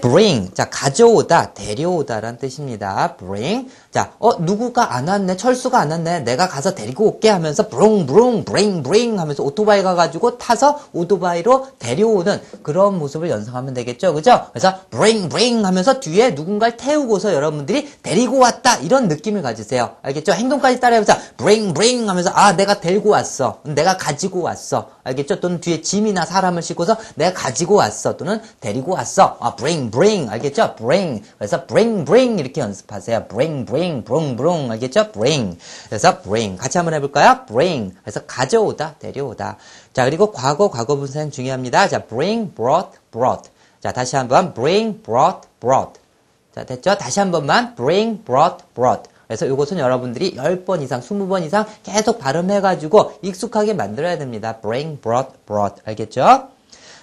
bring. 자, 가져오다, 데려오다라는 뜻입니다. bring. 자, 어, 누구가 안 왔네? 철수가 안 왔네? 내가 가서 데리고 올게 하면서 bring, bring, bring, bring 하면서 오토바이 가가지고 타서 오토바이로 데려오는 그런 모습을 연상하면 되겠죠. 그죠? 그래서 bring, bring 하면서 뒤에 누군가를 태우고서 여러분들이 데리고 왔다. 이런 느낌을 가지세요. 알겠죠? 행동까지 따라해보자. bring, bring 하면서 아, 내가 데리고 왔어. 내가 가지고 왔어. 알겠죠? 또는 뒤에 짐이나 사람을 싣고서 내가 가지고 왔어. 또는 데리고 왔어. 아, bring, bring. 알겠죠? bring. 그래서 bring, bring 이렇게 연습하세요. bring, bring, bring, bring. 알겠죠? bring. 그래서 bring. 같이 한번 해볼까요? bring. 그래서 가져오다, 데려오다. 자, 그리고 과거, 과거 분사는 중요합니다. 자, bring, brought, brought. 자, 다시 한번 bring, brought, brought. 자, 됐죠? 다시 한 번만 bring, brought, brought. 그래서 이것은 여러분들이 10번 이상, 20번 이상 계속 발음해가지고 익숙하게 만들어야 됩니다. bring, brought, brought. 알겠죠?